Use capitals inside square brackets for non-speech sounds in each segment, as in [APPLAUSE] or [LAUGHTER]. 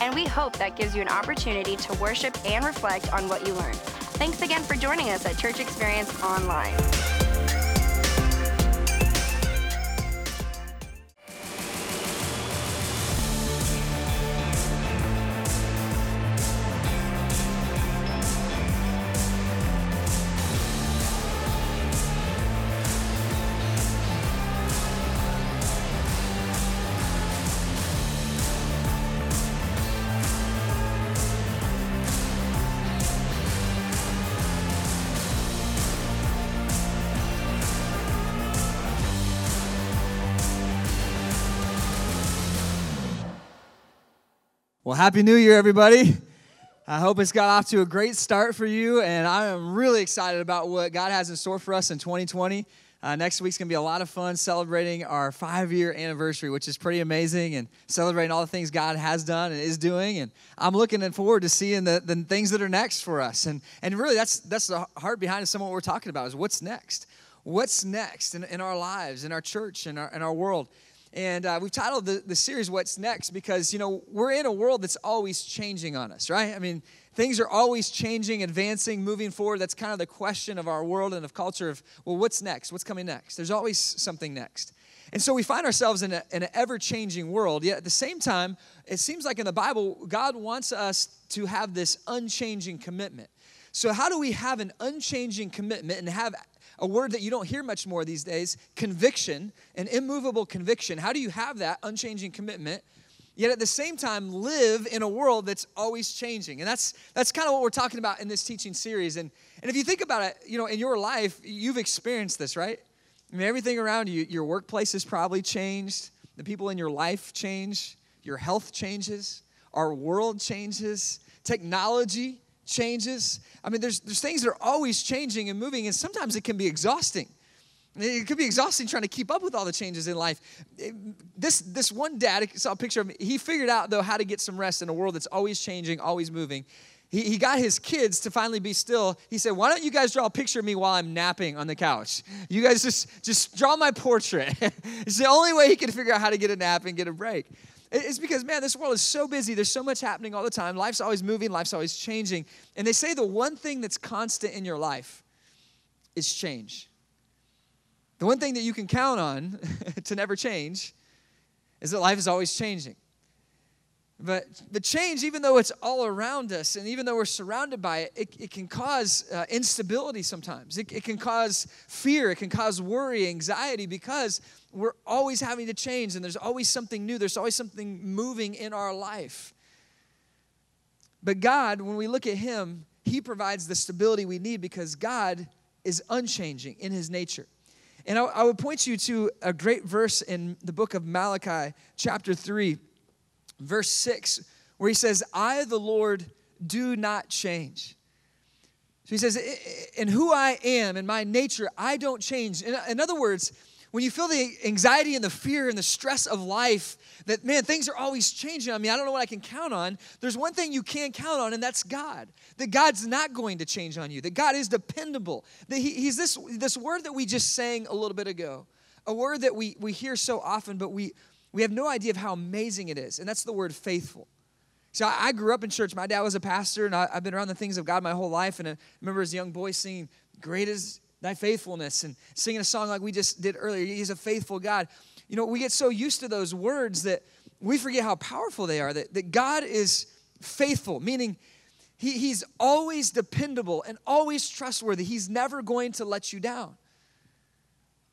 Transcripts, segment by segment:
and we hope that gives you an opportunity to worship and reflect on what you learned. Thanks again for joining us at Church Experience Online. Well, Happy New Year, everybody. I hope it's got off to a great start for you, and I am really excited about what God has in store for us in 2020. Uh, next week's gonna be a lot of fun celebrating our five year anniversary, which is pretty amazing, and celebrating all the things God has done and is doing. And I'm looking forward to seeing the, the things that are next for us. And, and really, that's, that's the heart behind some of what we're talking about is what's next? What's next in, in our lives, in our church, in our, in our world? And uh, we've titled the, the series What's Next because, you know, we're in a world that's always changing on us, right? I mean, things are always changing, advancing, moving forward. That's kind of the question of our world and of culture of, well, what's next? What's coming next? There's always something next. And so we find ourselves in, a, in an ever changing world. Yet at the same time, it seems like in the Bible, God wants us to have this unchanging commitment. So, how do we have an unchanging commitment and have a word that you don't hear much more these days conviction, an immovable conviction. How do you have that unchanging commitment? Yet at the same time, live in a world that's always changing. And that's, that's kind of what we're talking about in this teaching series. And, and if you think about it, you know, in your life, you've experienced this, right? I mean, everything around you, your workplace has probably changed, the people in your life change, your health changes, our world changes, technology changes. I mean, there's, there's things that are always changing and moving, and sometimes it can be exhausting. It could be exhausting trying to keep up with all the changes in life. This, this one dad, I saw a picture of him, he figured out, though, how to get some rest in a world that's always changing, always moving. He, he got his kids to finally be still. He said, Why don't you guys draw a picture of me while I'm napping on the couch? You guys just, just draw my portrait. [LAUGHS] it's the only way he could figure out how to get a nap and get a break. It's because, man, this world is so busy. There's so much happening all the time. Life's always moving, life's always changing. And they say the one thing that's constant in your life is change. The one thing that you can count on [LAUGHS] to never change is that life is always changing. But the change, even though it's all around us and even though we're surrounded by it, it, it can cause uh, instability sometimes. It, it can cause fear. It can cause worry, anxiety, because we're always having to change and there's always something new. There's always something moving in our life. But God, when we look at Him, He provides the stability we need because God is unchanging in His nature. And I, I would point you to a great verse in the book of Malachi, chapter 3 verse 6, where he says, I, the Lord, do not change. So he says, In who I am, in my nature, I don't change. In, other words, when you feel the anxiety and the fear and the stress of life, that man, things are always changing on me, I don't know what I can count on. There's one thing you can count on, and that's God. That God's not going to change on you, that God is dependable. That he, He's this, this word that we just sang a little bit ago, a word that we, we hear so often, but we, we have no idea of how amazing it is. And that's the word faithful. So I grew up in church. My dad was a pastor, and I've been around the things of God my whole life. And I remember as a young boy singing, Great is thy faithfulness, and singing a song like we just did earlier. He's a faithful God. You know, we get so used to those words that we forget how powerful they are, that, that God is faithful, meaning he, he's always dependable and always trustworthy. He's never going to let you down.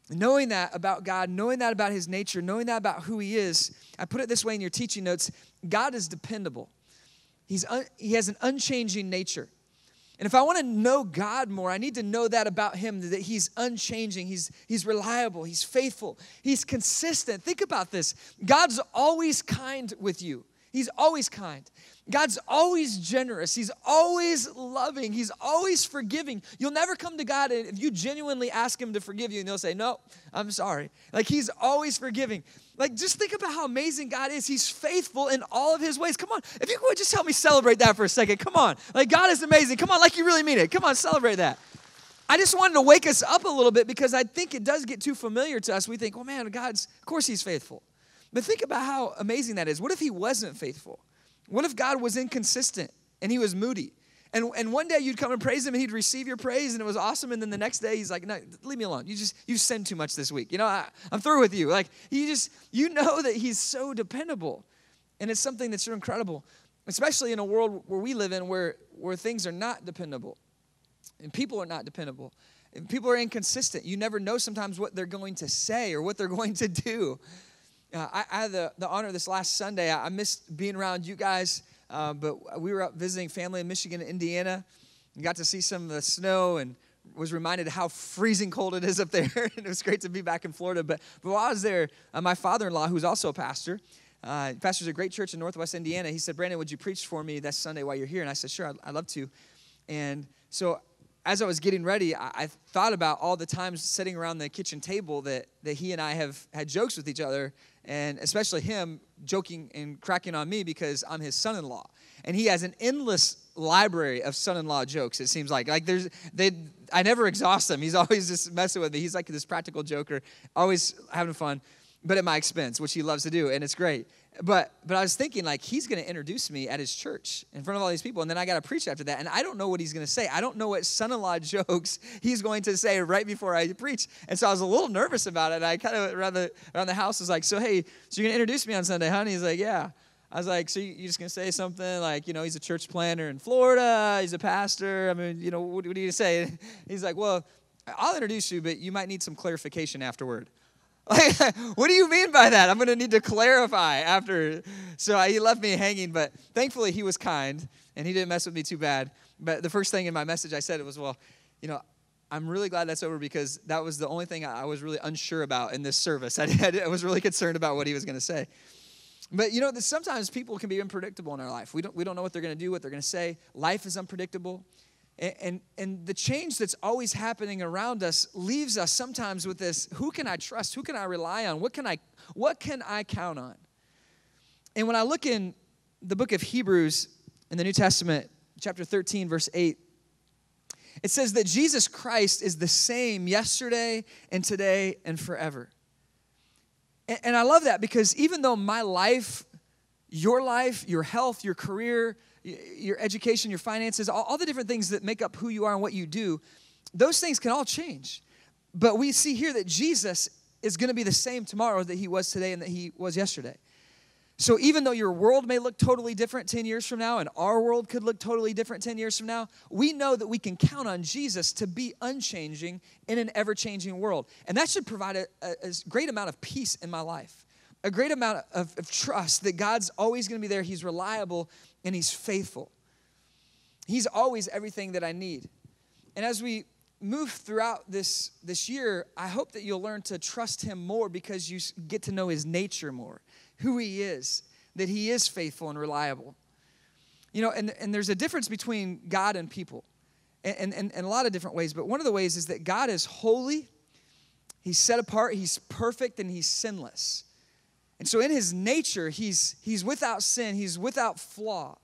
Knowing that about God, knowing that about His nature, knowing that about who He is, I put it this way in your teaching notes God is dependable. He's un, he has an unchanging nature. And if I want to know God more, I need to know that about Him that He's unchanging, He's, he's reliable, He's faithful, He's consistent. Think about this God's always kind with you. He's always kind. God's always generous. He's always loving. He's always forgiving. You'll never come to God and if you genuinely ask Him to forgive you, and He'll say, No, I'm sorry. Like He's always forgiving. Like just think about how amazing God is. He's faithful in all of His ways. Come on. If you could just help me celebrate that for a second. Come on. Like God is amazing. Come on, like you really mean it. Come on, celebrate that. I just wanted to wake us up a little bit because I think it does get too familiar to us. We think, oh man, God's, of course He's faithful. But think about how amazing that is. What if He wasn't faithful? What if God was inconsistent and he was moody? And, and one day you'd come and praise him and he'd receive your praise and it was awesome. And then the next day he's like, no, leave me alone. You just, you sinned too much this week. You know, I, I'm through with you. Like, you just, you know that he's so dependable. And it's something that's so incredible, especially in a world where we live in where, where things are not dependable and people are not dependable. And people are inconsistent. You never know sometimes what they're going to say or what they're [LAUGHS] going to do. Uh, I, I, had the, the honor this last Sunday. I, I missed being around you guys, uh, but we were up visiting family in Michigan Indiana and got to see some of the snow and was reminded how freezing cold it is up there. [LAUGHS] and it was great to be back in Florida. But, but while I was there, uh, my father in law, who's also a pastor, uh, pastors a great church in Northwest Indiana, he said, Brandon, would you preach for me that Sunday while you're here? And I said, sure, I'd, I'd love to. And so as I was getting ready, I, I, thought about all the times sitting around the kitchen table that, that he and I have had jokes with each other and especially him joking and cracking on me because I'm his son-in-law, and he has an endless library of son-in-law jokes. It seems like like there's they I never exhaust them. He's [LAUGHS] always just messing with me. He's like this practical joker, always having fun, but at my expense, which he loves to do, and it's great but but I was thinking like he's going to introduce me at his church in front of all these people, and then I got to preach after that, and I don't know what he's going to say. I don't know what son-in-law [LAUGHS] jokes he's going to say right before I preach, and so I was a little nervous about it. And I kind of around the around the house was like, "So hey, so you're going to introduce me on Sunday, honey?" He's like, "Yeah." I was like, "So you're just going to say something like, you know, he's a church planter in Florida, he's a pastor. I mean, you know, what, what do you say?" [LAUGHS] He's like, "Well." I'll introduce you, but you might need some clarification afterward. Like, [LAUGHS] what do you mean by that? I'm going to need to clarify after. So uh, he left me hanging, but thankfully he was kind and he didn't mess with me too bad. But the first thing in my message I said it was, well, you know, I'm really glad that's over because that was the only thing I was really unsure about in this service. [LAUGHS] I, I was really concerned about what he was going to say. But you know, sometimes people can be unpredictable in our life. We don't, we don't know what they're going to do, what they're going to say. Life is unpredictable. And, and, the change that's always happening around us leaves us sometimes with this who can I trust? Who can I rely on? What can I, what can I count on? And when I look in the book of Hebrews in the New Testament, chapter 13, verse 8, it says that Jesus Christ is the same yesterday and today and forever. And, and I love that because even though my life, your life, your health, your career, your education, your finances, all, all the different things that make up who you are and what you do, those things can all change. But we see here that Jesus is going to be the same tomorrow that he was today and that he was yesterday. So even though your world may look totally different 10 years from now and our world could look totally different 10 years from now, we know that we can count on Jesus to be unchanging in an ever changing world. And that should provide a, a, a, great amount of peace in my life, a great amount of, of trust that God's always going to be there. He's reliable and He's faithful. He's always everything that I need. And as we move throughout this, this year, I hope that you'll learn to trust Him more because you get to know His nature more, who He is, that He is faithful and reliable. You know, and, and there's a difference between God and people in, in, in a lot of different ways, but one of the ways is that God is holy, He's set apart, He's perfect, and He's sinless. And so in his nature, he's, he's without sin, he's without flaw.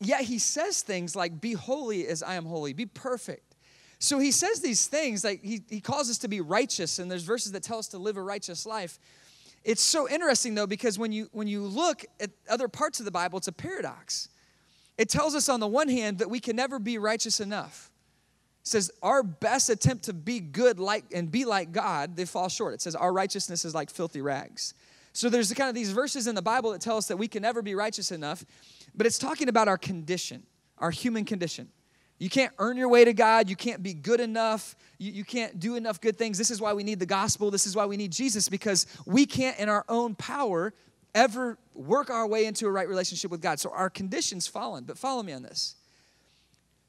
Yet he says things like, Be holy as I am holy, be perfect. So he says these things, like he, he calls us to be righteous, and there's verses that tell us to live a righteous life. It's so interesting though, because when you when you look at other parts of the Bible, it's a paradox. It tells us on the one hand that we can never be righteous enough. It says our best attempt to be good like and be like God, they fall short. It says our righteousness is like filthy rags. So there's kind of these verses in the Bible that tell us that we can never be righteous enough, but it's talking about our condition, our human condition. You can't earn your way to God. You can't be good enough. You, you can't do enough good things. This is why we need the gospel. This is why we need Jesus because we can't, in our own power, ever work our way into a right relationship with God. So our condition's fallen. But follow me on this.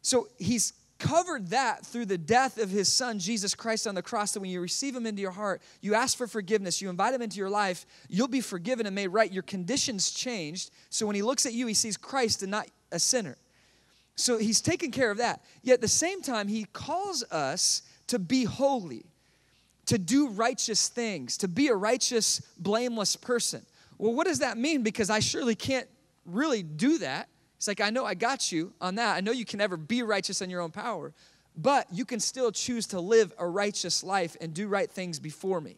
So he's covered that through the death of his son, Jesus Christ, on the cross. That when you receive him into your heart, you ask for forgiveness, you invite him into your life, you'll be forgiven and made right. Your conditions changed. So when he looks at you, he sees Christ and not a sinner. So he's taken care of that. Yet at the same time, he calls us to be holy, to do righteous things, to be a righteous, blameless person. Well, what does that mean? Because I surely can't really do that. It's like, I know I got you on that. I know you can never be righteous in your own power, but you can still choose to live a righteous life and do right things before me.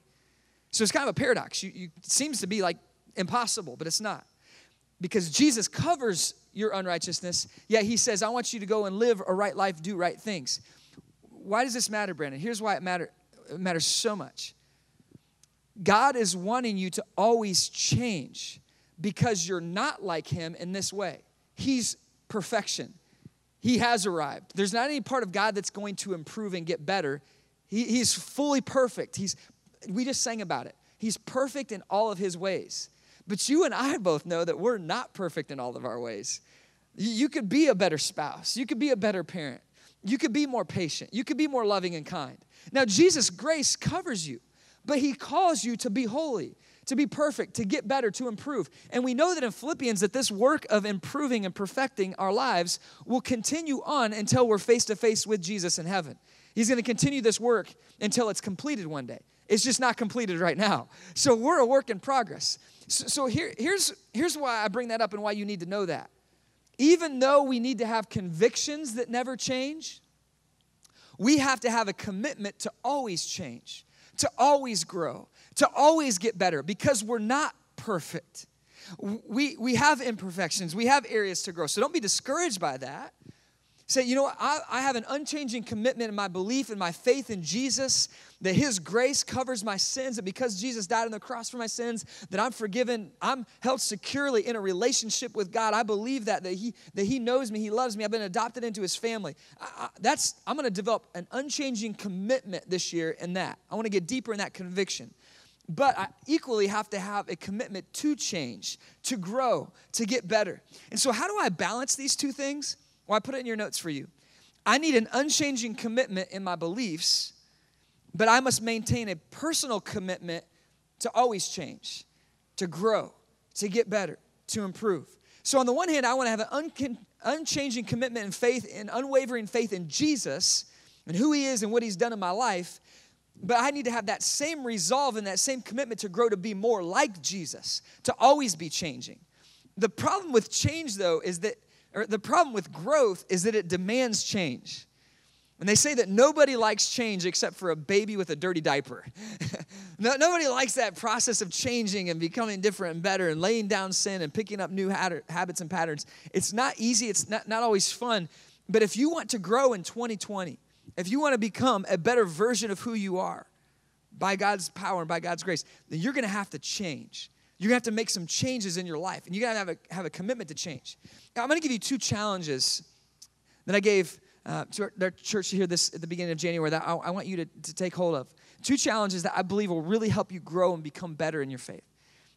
So it's kind of a paradox. You, you, it seems to be like impossible, but it's not. Because Jesus covers your unrighteousness, yet he says, I want you to go and live a right life, do right things. Why does this matter, Brandon? Here's why it, matter, it matters so much. God is wanting you to always change because you're not like him in this way. He's perfection. He has arrived. There's not any part of God that's going to improve and get better. He, he's fully perfect. He's, we just sang about it. He's perfect in all of his ways. But you and I both know that we're not perfect in all of our ways. You could be a better spouse. You could be a better parent. You could be more patient. You could be more loving and kind. Now, Jesus' grace covers you, but he calls you to be holy to be perfect, to get better, to improve. And we know that in Philippians that this work of improving and perfecting our lives will continue on until we're face to face with Jesus in heaven. He's going to continue this work until it's completed one day. It's just not completed right now. So we're a work in progress. So, so here, here's, here's why I bring that up and why you need to know that. Even though we need to have convictions that never change, we have to have a commitment to always change, to always grow, to always get better because we're not perfect. We, we have imperfections, we have areas to grow. So don't be discouraged by that. Say, you know what? I, I have an unchanging commitment in my belief and my faith in Jesus, that His grace covers my sins, and because Jesus died on the cross for my sins, that I'm forgiven. I'm held securely in a relationship with God. I believe that, that He, that he knows me, He loves me. I've been adopted into His family. I, I, that's, I'm going to develop an unchanging commitment this year in that. I want to get deeper in that conviction but I equally have to have a commitment to change, to grow, to get better. And so, how do I balance these two things? Well, I put it in your notes for you. I need an unchanging commitment in my beliefs, but I must maintain a personal commitment to always change, to grow, to get better, to improve. So, on the one hand, I want to have an un- unchanging commitment and faith and unwavering faith in Jesus and who He is and what He's done in my life. But I need to have that same resolve and that same commitment to grow to be more like Jesus, to always be changing. The problem with change, though, is that, or the problem with growth is that it demands change. And they say that nobody likes change except for a baby with a dirty diaper. [LAUGHS] no, nobody likes that process of changing and becoming different and better and laying down sin and picking up new habits and patterns. It's not easy, it's not, not always fun. But if you want to grow in 2020, if you want to become a better version of who you are by God's power and by God's grace, then you're going to have to change. You're going to have to make some changes in your life, and you got to have a, have a commitment to change. Now, I'm going to give you two challenges that I gave uh, to our, our, church here this at the beginning of January that I, I want you to, to take hold of. Two challenges that I believe will really help you grow and become better in your faith.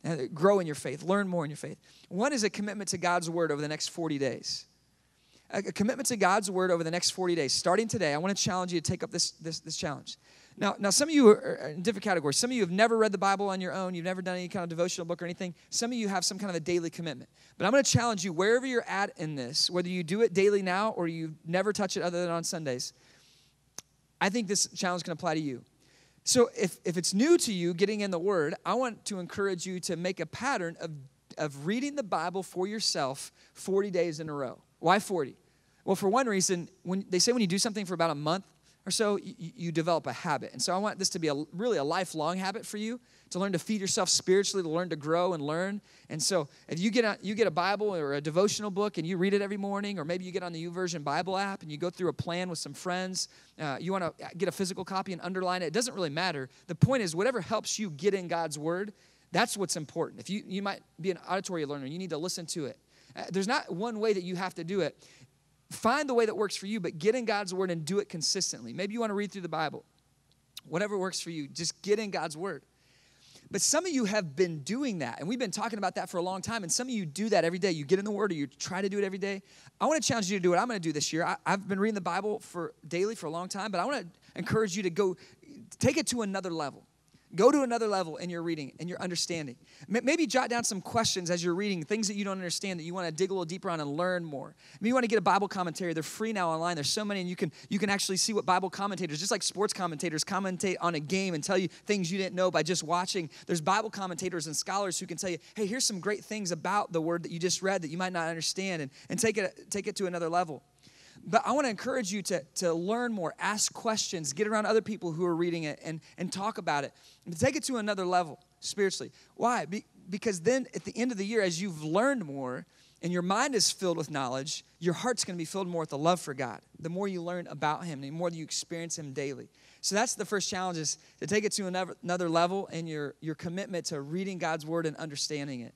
Uh, grow in your faith, learn more in your faith. One is a commitment to God's word over the next 40 days a commitment to God's word over the next 40 days. Starting today, I want to challenge you to take up this, this, this challenge. Now, now, some of you are in different categories. Some of you have never read the Bible on your own. You've never done any kind of devotional book or anything. Some of you have some kind of a daily commitment. But I'm going to challenge you wherever you're at in this, whether you do it daily now or you never touch it other than on Sundays. I think this challenge can apply to you. So if, if it's new to you getting in the Word, I want to encourage you to make a pattern of, of reading the Bible for yourself 40 days in a row. Why 40? Well, for one reason, when they say when you do something for about a month or so, you, you develop a habit. And so I want this to be a, really a lifelong habit for you to learn to feed yourself spiritually, to learn to grow and learn. And so if you get a, you get a Bible or a devotional book and you read it every morning, or maybe you get on the YouVersion Bible app and you go through a plan with some friends, uh, you want to get a physical copy and underline it. It doesn't really matter. The point is, whatever helps you get in God's Word, that's what's important. If you you might be an auditory learner, you need to listen to it. Uh, there's not one way that you have to do it. Find the way that works for you, but get in God's word and do it consistently. Maybe you want to read through the Bible. Whatever works for you, just get in God's word. But some of you have been doing that, and we've been talking about that for a long time. And some of you do that every day. You get in the Word, or you try to do it every day. I want to challenge you to do what I'm going to do this year. I, have been reading the Bible for daily for a long time, but I want to encourage you to go take it to another level. Go to another level in your reading and your understanding. Maybe jot down some questions as you're reading, things that you don't understand that you want to dig a little deeper on and learn more. Maybe you want to get a Bible commentary. They're free now online. There's so many, and you can you can actually see what Bible commentators, just like sports commentators, commentate on a game and tell you things you didn't know by just watching. There's Bible commentators and scholars who can tell you, hey, here's some great things about the word that you just read that you might not understand, and, and take it take it to another level. But I want to encourage you to, to learn more, ask questions, get around other people who are reading it, and, and talk about it. And take it to another level spiritually. Why? Be, because then at the end of the year, as you've learned more and your mind is filled with knowledge, your heart's going to be filled more with the love for God. The more you learn about Him, the more you experience Him daily. So that's the first challenge is to take it to another, another level in your, your commitment to reading God's Word and understanding it.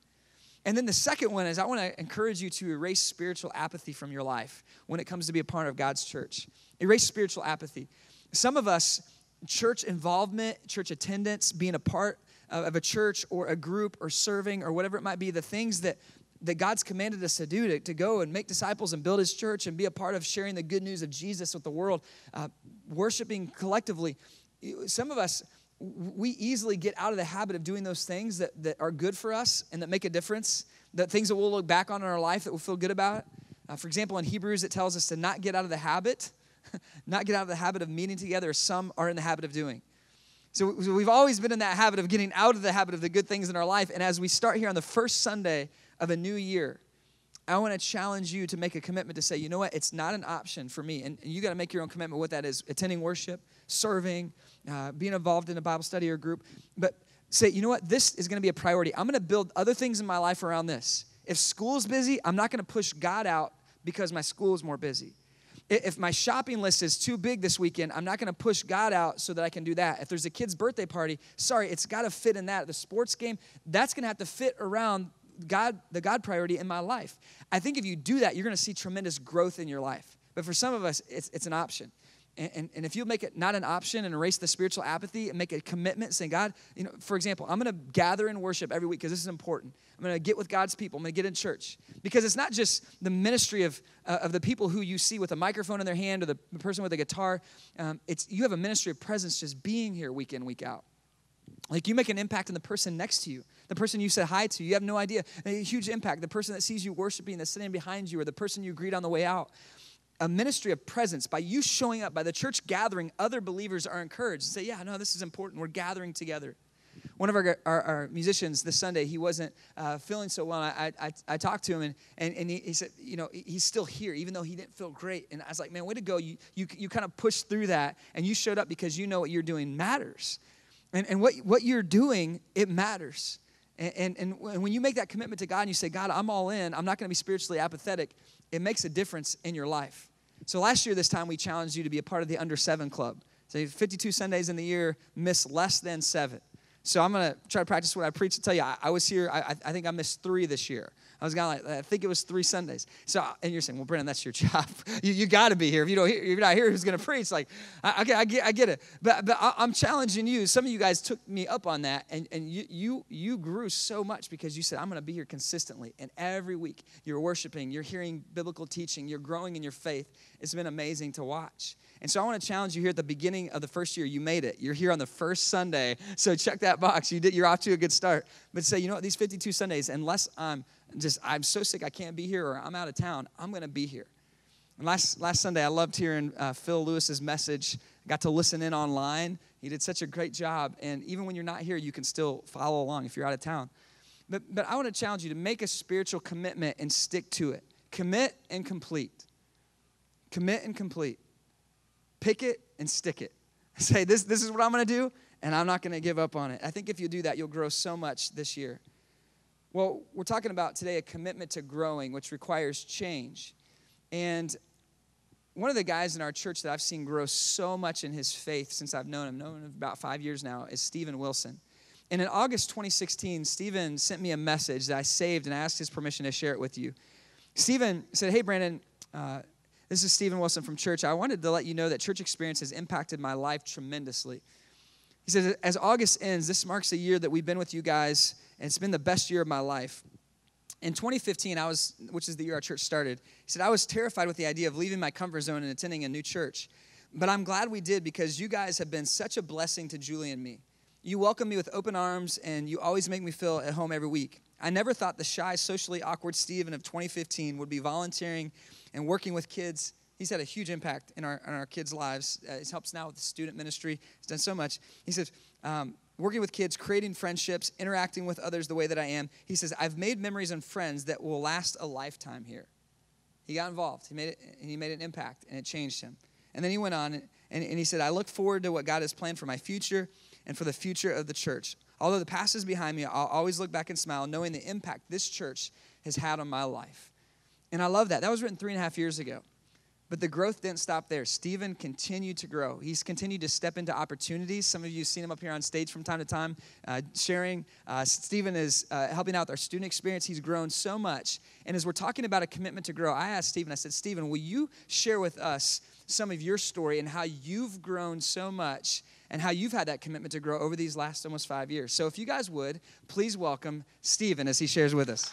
And then the second one is I want to encourage you to erase spiritual apathy from your life when it comes to be a part of God's church. Erase spiritual apathy. Some of us, church involvement, church attendance, being a part of a church or a group or serving or whatever it might be, the things that that God's commanded us to do to, to go and make disciples and build his church and be a part of sharing the good news of Jesus with the world, uh, worshiping collectively. Some of us, we easily get out of the habit of doing those things that, that are good for us and that make a difference, that things that we'll look back on in our life that we'll feel good about. Uh, for example, in Hebrews, it tells us to not get out of the habit, [LAUGHS] not get out of the habit of meeting together, as some are in the habit of doing. So, so we've always been in that habit of getting out of the habit of the good things in our life. And as we start here on the first Sunday of a new year, I want to challenge you to make a commitment to say, you know what, it's not an option for me. And, and you got to make your own commitment what that is attending worship, serving, uh, being involved in a Bible study or group. But say, you know what, this is going to be a priority. I'm going to build other things in my life around this. If school's busy, I'm not going to push God out because my school is more busy. If my shopping list is too big this weekend, I'm not going to push God out so that I can do that. If there's a kid's birthday party, sorry, it's got to fit in that. The sports game, that's going to have to fit around God, the God priority in my life. I think if you do that, you're going to see tremendous growth in your life. But for some of us, it's, it's an option. And, and, and, if you make it not an option and erase the spiritual apathy and make a commitment saying, God, you know, for example, I'm going to gather in worship every week because this is important. I'm going to get with God's people. I'm going to get in church. Because it's not just the ministry of, uh, of the people who you see with a microphone in their hand or the person with a guitar. Um, it's, you have a ministry of presence just being here week in, week out. Like you make an impact on the person next to you, the person you said hi to. You have no idea. A huge impact. The person that sees you worshiping, that's sitting behind you, or the person you greet on the way out. A ministry of presence. By you showing up, by the church gathering, other believers are encouraged. and Say, yeah, no, this is important. We're gathering together. One of our, our, our musicians this Sunday, he wasn't uh, feeling so well. I, I, I, talked to him and, and, and he, he, said, you know, he's still here, even though he didn't feel great. And I was like, man, way to go. You, you, you kind of pushed through that and you showed up because you know what you're doing matters. And, and what, what you're doing, it matters. And, and, and when you make that commitment to God and you say, God, I'm all in, I'm not going to be spiritually apathetic, it makes a difference in your life. So last year, this time, we challenged you to be a part of the under seven club. So 52 Sundays in the year, miss less than seven. So I'm going to try to practice what I preach to tell you. I, I was here, I, I think I missed three this year. I was of like, I think it was three Sundays. So, and you're saying, well, Brandon, that's your [LAUGHS] job. you you got to be here. If you don't, if you're not here, who's going to preach? Like, I, I, get, I get it. But, but I, am challenging you. Some of you guys took me up on that, and, and you, you, you grew so much because you said, I'm going to be here consistently. And every week, you're worshiping, you're hearing biblical teaching, you're growing in your faith. It's been amazing to watch. And so I want to challenge you here at the beginning of the first year. You made it. You're here on the first Sunday. So check that box. You did. You're off to a good start. But say, you know what? These 52 Sundays, unless I'm just I'm so sick I can't be here or I'm out of town, I'm going to be here. And last last Sunday, I loved hearing uh, Phil Lewis's message. I got to listen in online. He did such a great job. And even when you're not here, you can still follow along if you're out of town. But but I want to challenge you to make a spiritual commitment and stick to it. Commit and complete. Commit and complete. Pick it and stick it. [LAUGHS] Say this this is what I'm going to do, and I'm not going to give up on it. I think if you do that, you'll grow so much this year. Well, we're talking about today a commitment to growing, which requires change. And one of the guys in our church that I've seen grow so much in his faith since I've known him, known him about five years now, is Stephen Wilson. And in August 2016, Stephen sent me a message that I saved and I asked his permission to share it with you. Stephen said, Hey, Brandon, uh, this is Stephen Wilson from church. I wanted to let you know that church experience has impacted my life tremendously. He says, as August ends, this marks a year that we've been with you guys, and it's been the best year of my life. In 2015, I was, which is the year our church started, he said, I was terrified with the idea of leaving my comfort zone and attending a new church. But I'm glad we did because you guys have been such a blessing to Julie and me. You welcome me with open arms, and you always make me feel at home every week. I never thought the shy, socially awkward Stephen of 2015 would be volunteering and working with kids. He's had a huge impact in our, in our kids' lives. Uh, he helps now with the student ministry. He's done so much. He says, um, working with kids, creating friendships, interacting with others the way that I am. He says, I've made memories and friends that will last a lifetime here. He got involved. He made, it, he made an impact, and it changed him. And then he went on, and, and he said, I look forward to what God has planned for my future and for the future of the church. Although the past is behind me, I'll always look back and smile, knowing the impact this church has had on my life. And I love that. That was written three and a half years ago. But the growth didn't stop there. Stephen continued to grow. He's continued to step into opportunities. Some of you have seen him up here on stage from time to time, uh, sharing. Uh, Stephen is uh, helping out with our student experience. He's grown so much. And as we're talking about a commitment to grow, I asked Stephen, I said, Stephen, will you share with us some of your story and how you've grown so much and how you've had that commitment to grow over these last almost five years? So if you guys would, please welcome Stephen as he shares with us.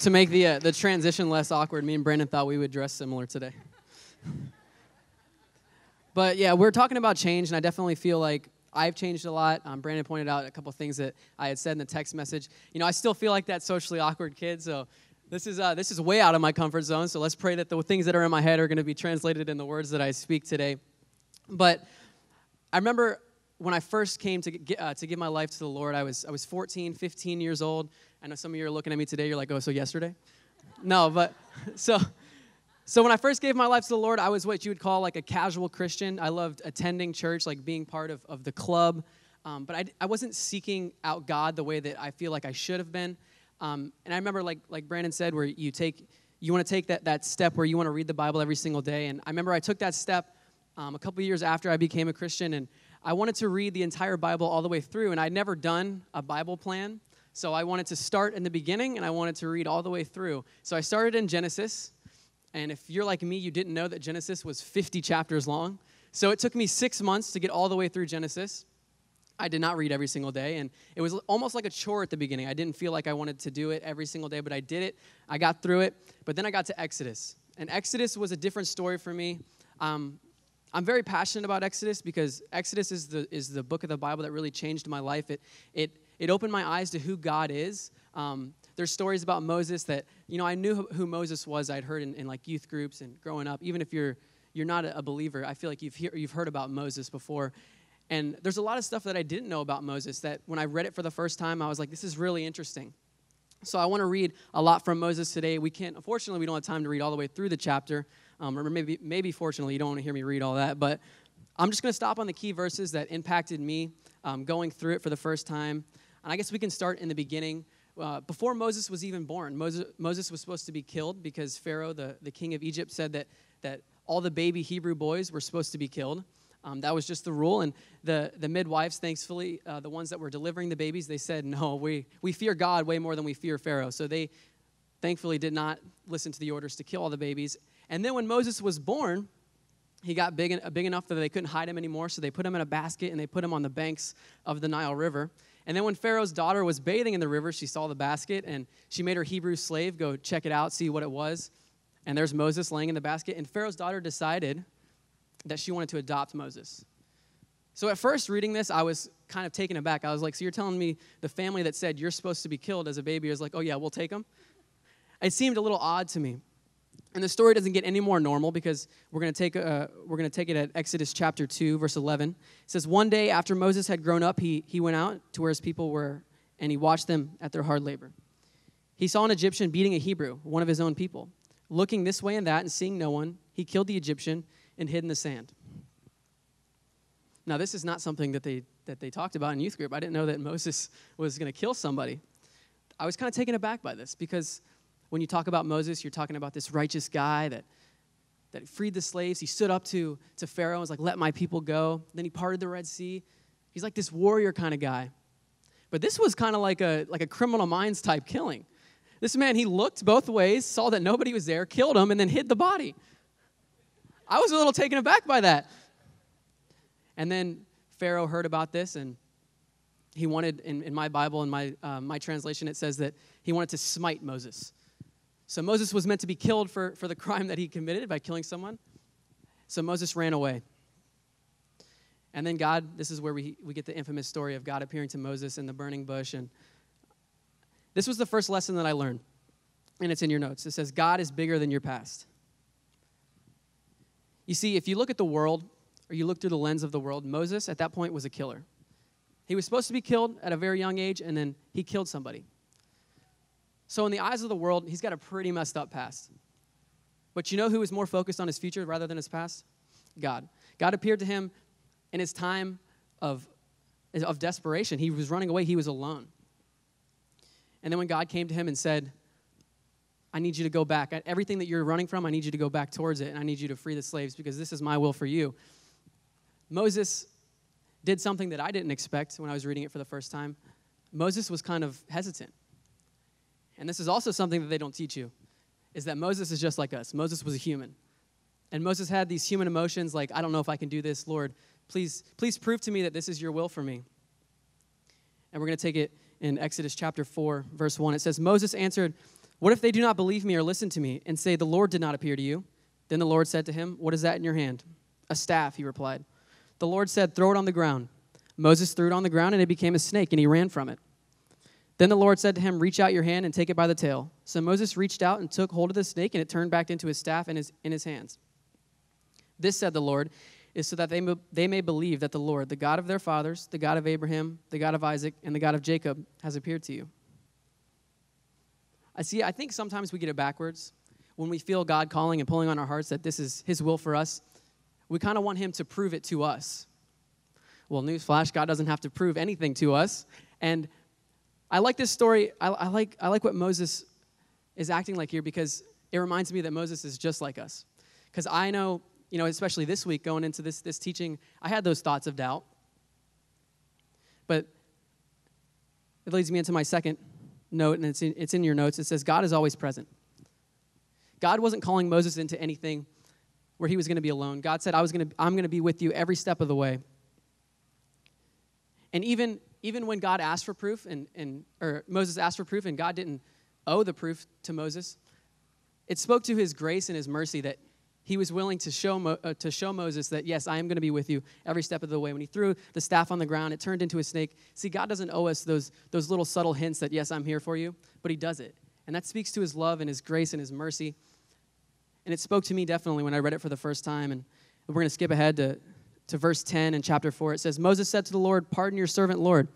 To make the, uh, the transition less awkward, me and Brandon thought we would dress similar today. [LAUGHS] but yeah, we're talking about change, and I definitely feel like I've changed a lot. Um, Brandon pointed out a couple things that I had said in the text message. You know, I still feel like that socially awkward kid, so this is, uh, this is way out of my comfort zone. So let's pray that the things that are in my head are going to be translated in the words that I speak today. But I remember when I first came to, get, uh, to give my life to the Lord, I was, I was 14, 15 years old. I know some of you are looking at me today, you're like, oh, so yesterday? no, but [LAUGHS] so so when I first gave my life to the Lord, I was what you would call like a casual Christian. I loved attending church, like being part of, of the club. Um, but I, I wasn't seeking out God the way that I feel like I should have been. Um, and I remember, like, like Brandon said, where you take, you want to take that, that step where you want to read the Bible every single day. And I remember I took that step um, a couple years after I became a Christian, and I wanted to read the entire Bible all the way through. And I'd never done a Bible plan. So I wanted to start in the beginning and I wanted to read all the way through. So I started in Genesis. And if you're like me, you didn't know that Genesis was 50 chapters long. So it took me six months to get all the way through Genesis. I did not read every single day, and it was almost like a chore at the beginning. I didn't feel like I wanted to do it every single day, but I did it. I got through it, but then I got to Exodus. And Exodus was a different story for me. Um, I'm very passionate about Exodus because Exodus is the, is the book of the Bible that really changed my life. It, it it opened my eyes to who God is. Um, there's stories about Moses that, you know, I knew who Moses was. I'd heard in, in like youth groups and growing up. Even if you're, you're not a believer, I feel like you've, hear, you've heard about Moses before. And there's a lot of stuff that I didn't know about Moses that when I read it for the first time, I was like, this is really interesting. So I want to read a lot from Moses today. We can't, unfortunately, we don't have time to read all the way through the chapter. Um, or maybe, maybe fortunately, you don't want to hear me read all that. But I'm just going to stop on the key verses that impacted me um, going through it for the first time. And I guess we can start in the beginning. Uh, before Moses was even born, Moses, Moses was supposed to be killed because Pharaoh, the, the king of Egypt, said that, that all the baby Hebrew boys were supposed to be killed. Um, that was just the rule. And the, the midwives, thankfully, uh, the ones that were delivering the babies, they said, no, we, we fear God way more than we fear Pharaoh. So they thankfully did not listen to the orders to kill all the babies. And then when Moses was born, he got big, big enough that they couldn't hide him anymore. So they put him in a basket and they put him on the banks of the Nile River. And then when Pharaoh's daughter was bathing in the river, she saw the basket and she made her Hebrew slave go check it out, see what it was. And there's Moses laying in the basket. And Pharaoh's daughter decided that she wanted to adopt Moses. So at first, reading this, I was kind of taken aback. I was like, So you're telling me the family that said you're supposed to be killed as a baby is like, Oh, yeah, we'll take him? It seemed a little odd to me. And the story doesn't get any more normal because we're going to take uh, we're going to take it at Exodus chapter 2 verse 11. It says one day after Moses had grown up he he went out to where his people were and he watched them at their hard labor. He saw an Egyptian beating a Hebrew, one of his own people. Looking this way and that and seeing no one, he killed the Egyptian and hid in the sand. Now this is not something that they that they talked about in youth group. I didn't know that Moses was going to kill somebody. I was kind of taken aback by this because when you talk about Moses, you're talking about this righteous guy that, that freed the slaves. He stood up to, to Pharaoh and was like, let my people go. Then he parted the Red Sea. He's like this warrior kind of guy. But this was kind of like a, like a criminal minds type killing. This man, he looked both ways, saw that nobody was there, killed him, and then hid the body. I was a little taken aback by that. And then Pharaoh heard about this and he wanted, in, in my Bible, in my, uh, my translation, it says that he wanted to smite Moses. So Moses was meant to be killed for, for the crime that he committed by killing someone. So Moses ran away. And then God, this is where we, we get the infamous story of God appearing to Moses in the burning bush. And this was the first lesson that I learned. And it's in your notes. It says, God is bigger than your past. You see, if you look at the world, or you look through the lens of the world, Moses at that point was a killer. He was supposed to be killed at a very young age, and then he killed somebody. So, in the eyes of the world, he's got a pretty messed up past. But you know who was more focused on his future rather than his past? God. God appeared to him in his time of, of desperation. He was running away, he was alone. And then when God came to him and said, I need you to go back. Everything that you're running from, I need you to go back towards it, and I need you to free the slaves because this is my will for you. Moses did something that I didn't expect when I was reading it for the first time. Moses was kind of hesitant. And this is also something that they don't teach you is that Moses is just like us. Moses was a human. And Moses had these human emotions like, I don't know if I can do this, Lord. Please, please prove to me that this is your will for me. And we're going to take it in Exodus chapter 4, verse 1. It says, Moses answered, What if they do not believe me or listen to me and say, The Lord did not appear to you? Then the Lord said to him, What is that in your hand? A staff, he replied. The Lord said, Throw it on the ground. Moses threw it on the ground, and it became a snake, and he ran from it. Then the Lord said to him, Reach out your hand and take it by the tail. So Moses reached out and took hold of the snake, and it turned back into his staff in his, in his hands. This, said the Lord, is so that they, may, they may believe that the Lord, the God of their fathers, the God of Abraham, the God of Isaac, and the God of Jacob, has appeared to you. I see, I think sometimes we get it backwards. When we feel God calling and pulling on our hearts that this is His will for us, we kind of want Him to prove it to us. Well, newsflash, God doesn't have to prove anything to us. And I like this story. I, I, like, I like what Moses is acting like here because it reminds me that Moses is just like us. Because I know, you know, especially this week going into this, this teaching, I had those thoughts of doubt. But it leads me into my second note, and it's in, it's in your notes. It says, God is always present. God wasn't calling Moses into anything where he was going to be alone. God said, I was going to, I'm going to be with you every step of the way. And even even when God asked for proof, and, and or Moses asked for proof, and God didn't owe the proof to Moses, it spoke to his grace and his mercy that he was willing to show, Mo, uh, to show Moses that, yes, I am going to be with you every step of the way. When he threw the staff on the ground, it turned into a snake. See, God doesn't owe us those, those little subtle hints that, yes, I'm here for you, but he does it. And that speaks to his love and his grace and his mercy. And it spoke to me definitely when I read it for the first time. And we're going to skip ahead to to verse 10 in chapter 4. It says, Moses said to the Lord, Pardon your servant, Lord.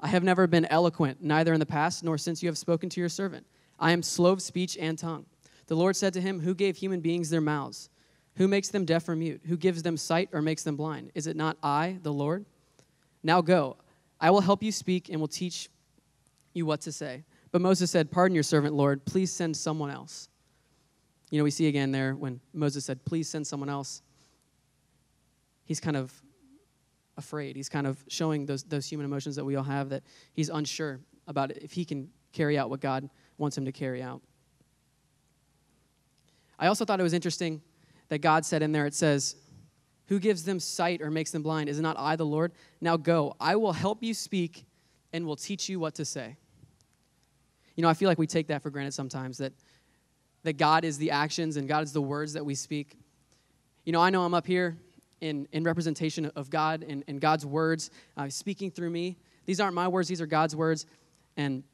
I have never been eloquent, neither in the past nor since you have spoken to your servant. I am slow of speech and tongue. The Lord said to him, Who gave human beings their mouths? Who makes them deaf or mute? Who gives them sight or makes them blind? Is it not I, the Lord? Now go. I will help you speak and will teach you what to say. But Moses said, Pardon your servant, Lord. Please send someone else. You know, we see again there when Moses said, Please send someone else he's kind of afraid. He's kind of showing those, those human emotions that we all have that he's unsure about if he can carry out what God wants him to carry out. I also thought it was interesting that God said in there, it says, Who gives them sight or makes them blind? Is it not I, the Lord? Now go, I will help you speak and will teach you what to say. You know, I feel like we take that for granted sometimes that, that God is the actions and God is the words that we speak. You know, I know I'm up here in, in representation of God and, and God's words uh, speaking through me. These aren't my words, these are God's words. And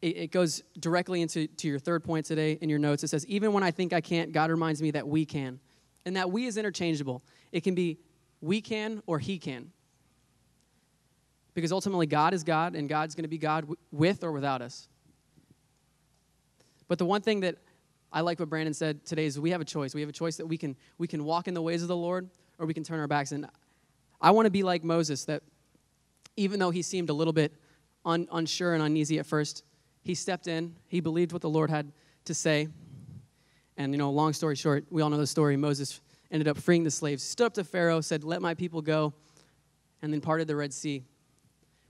it, it goes directly into to your third point today in your notes. It says, Even when I think I can't, God reminds me that we can. And that we is interchangeable. It can be we can or he can. Because ultimately, God is God, and God's going to be God w- with or without us. But the one thing that I like what Brandon said today is we have a choice. We have a choice that we can we can walk in the ways of the Lord or we can turn our backs. And I want to be like Moses, that even though he seemed a little bit un- unsure and uneasy at first, he stepped in, he believed what the Lord had to say. And, you know, long story short, we all know the story. Moses ended up freeing the slaves, stood up to Pharaoh, said, Let my people go, and then parted the Red Sea.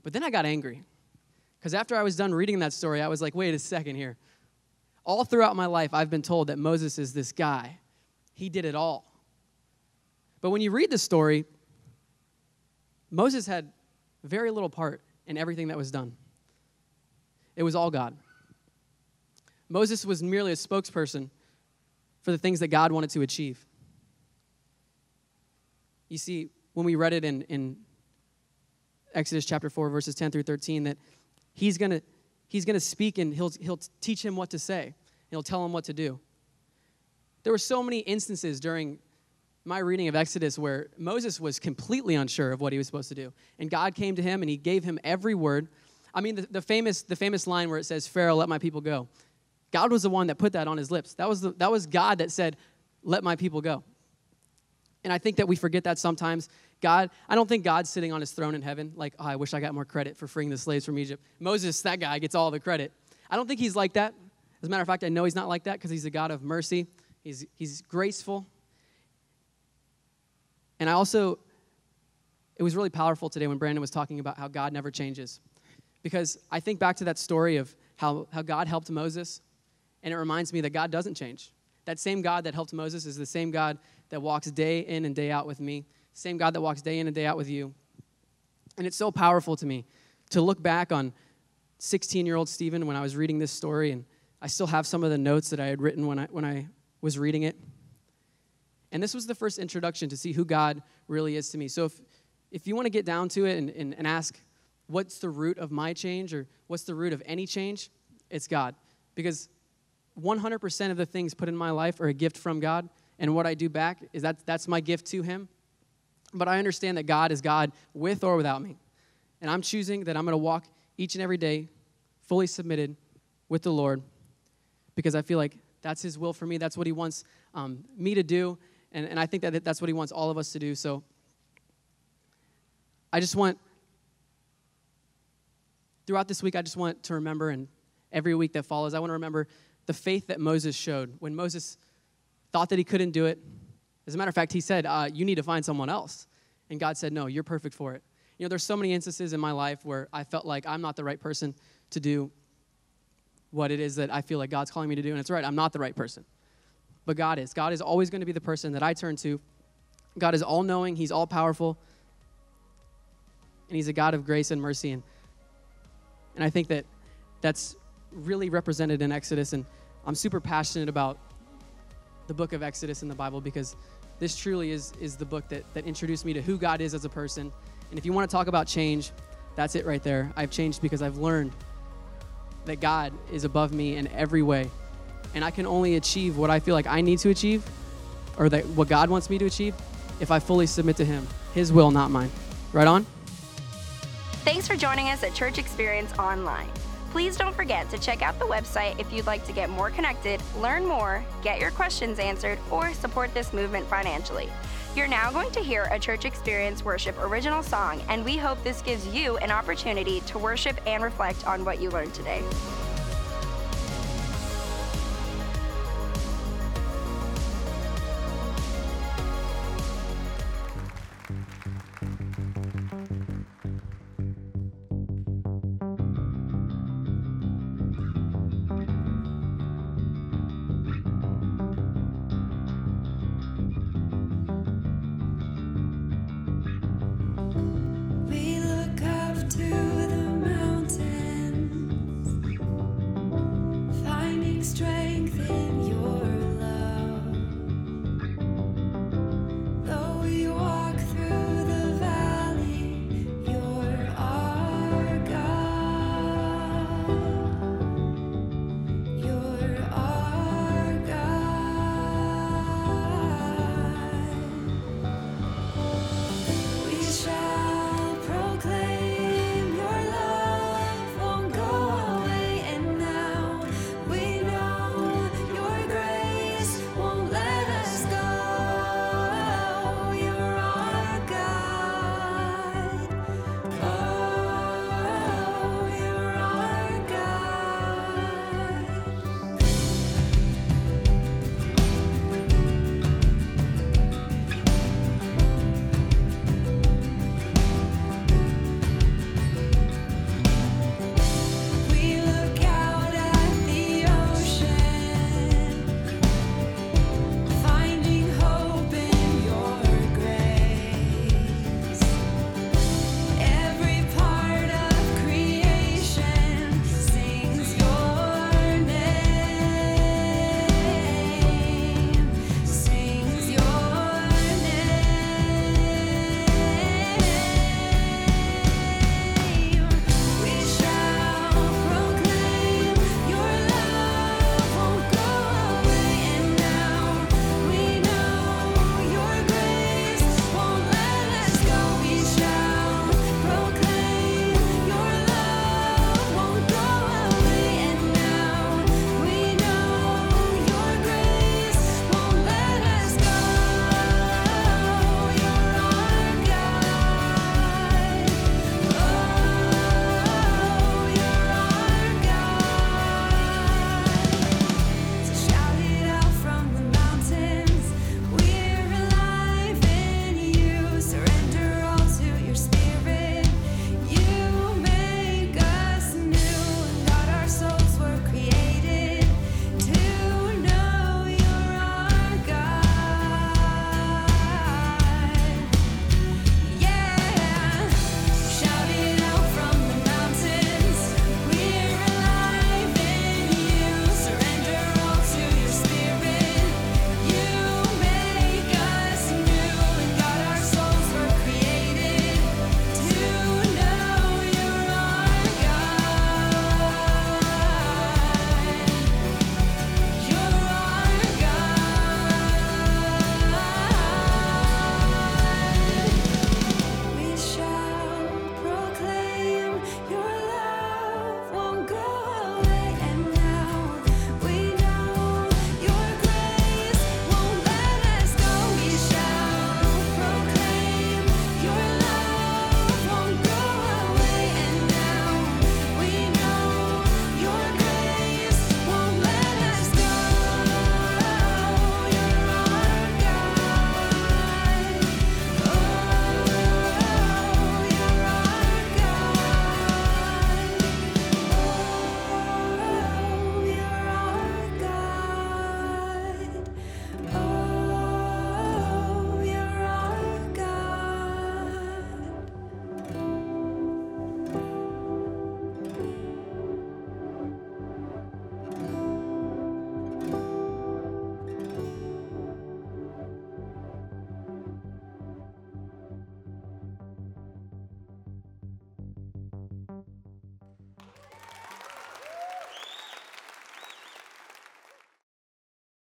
But then I got angry. Because after I was done reading that story, I was like, wait a second here. All throughout my life, I've been told that Moses is this guy. He did it all. But when you read the story, Moses had very little part in everything that was done. It was all God. Moses was merely a spokesperson for the things that God wanted to achieve. You see, when we read it in, in Exodus chapter 4, verses 10 through 13, that he's going to he's gonna speak and he'll, he'll teach him what to say, and he'll tell him what to do. There were so many instances during my reading of Exodus where Moses was completely unsure of what he was supposed to do. And God came to him and he gave him every word. I mean, the, the, famous, the famous line where it says, Pharaoh, let my people go. God was the one that put that on his lips. That was, the, that was God that said, let my people go. And I think that we forget that sometimes. God, I don't think God's sitting on his throne in heaven, like, oh, I wish I got more credit for freeing the slaves from Egypt. Moses, that guy, gets all the credit. I don't think he's like that. As a matter of fact, I know he's not like that because he's a God of mercy. He's, he's graceful, and I also, it was really powerful today when Brandon was talking about how God never changes. Because I think back to that story of how, how God helped Moses, and it reminds me that God doesn't change. That same God that helped Moses is the same God that walks day in and day out with me, same God that walks day in and day out with you. And it's so powerful to me to look back on 16 year old Stephen when I was reading this story, and I still have some of the notes that I had written when I, when I was reading it. And this was the first introduction to see who God really is to me. So if, if you want to get down to it and, and, and ask, what's the root of my change or what's the root of any change? It's God. Because 100% of the things put in my life are a gift from God, and what I do back is that that's my gift to Him. But I understand that God is God with or without me. And I'm choosing that I'm going to walk each and every day fully submitted with the Lord because I feel like that's His will for me. That's what He wants um, me to do. And, and I think that that's what he wants all of us to do. So I just want, throughout this week, I just want to remember, and every week that follows, I want to remember the faith that Moses showed. When Moses thought that he couldn't do it, as a matter of fact, he said, uh, You need to find someone else. And God said, No, you're perfect for it. You know, there's so many instances in my life where I felt like I'm not the right person to do what it is that I feel like God's calling me to do. And it's right, I'm not the right person but God is. God is always going to be the person that I turn to. God is all knowing, He's all powerful, and He's a God of grace and mercy. And, and I think that that's really represented in Exodus. And I'm super passionate about the book of Exodus in the Bible because this truly is, is the book that, that introduced me to who God is as a person. And if you want to talk about change, that's it right there. I've changed because I've learned that God is above me in every way and I can only achieve what I feel like I need to achieve or that what God wants me to achieve if I fully submit to him. His will, not mine. Right on? Thanks for joining us at Church Experience Online. Please don't forget to check out the website if you'd like to get more connected, learn more, get your questions answered, or support this movement financially. You're now going to hear a Church Experience Worship original song, and we hope this gives you an opportunity to worship and reflect on what you learned today.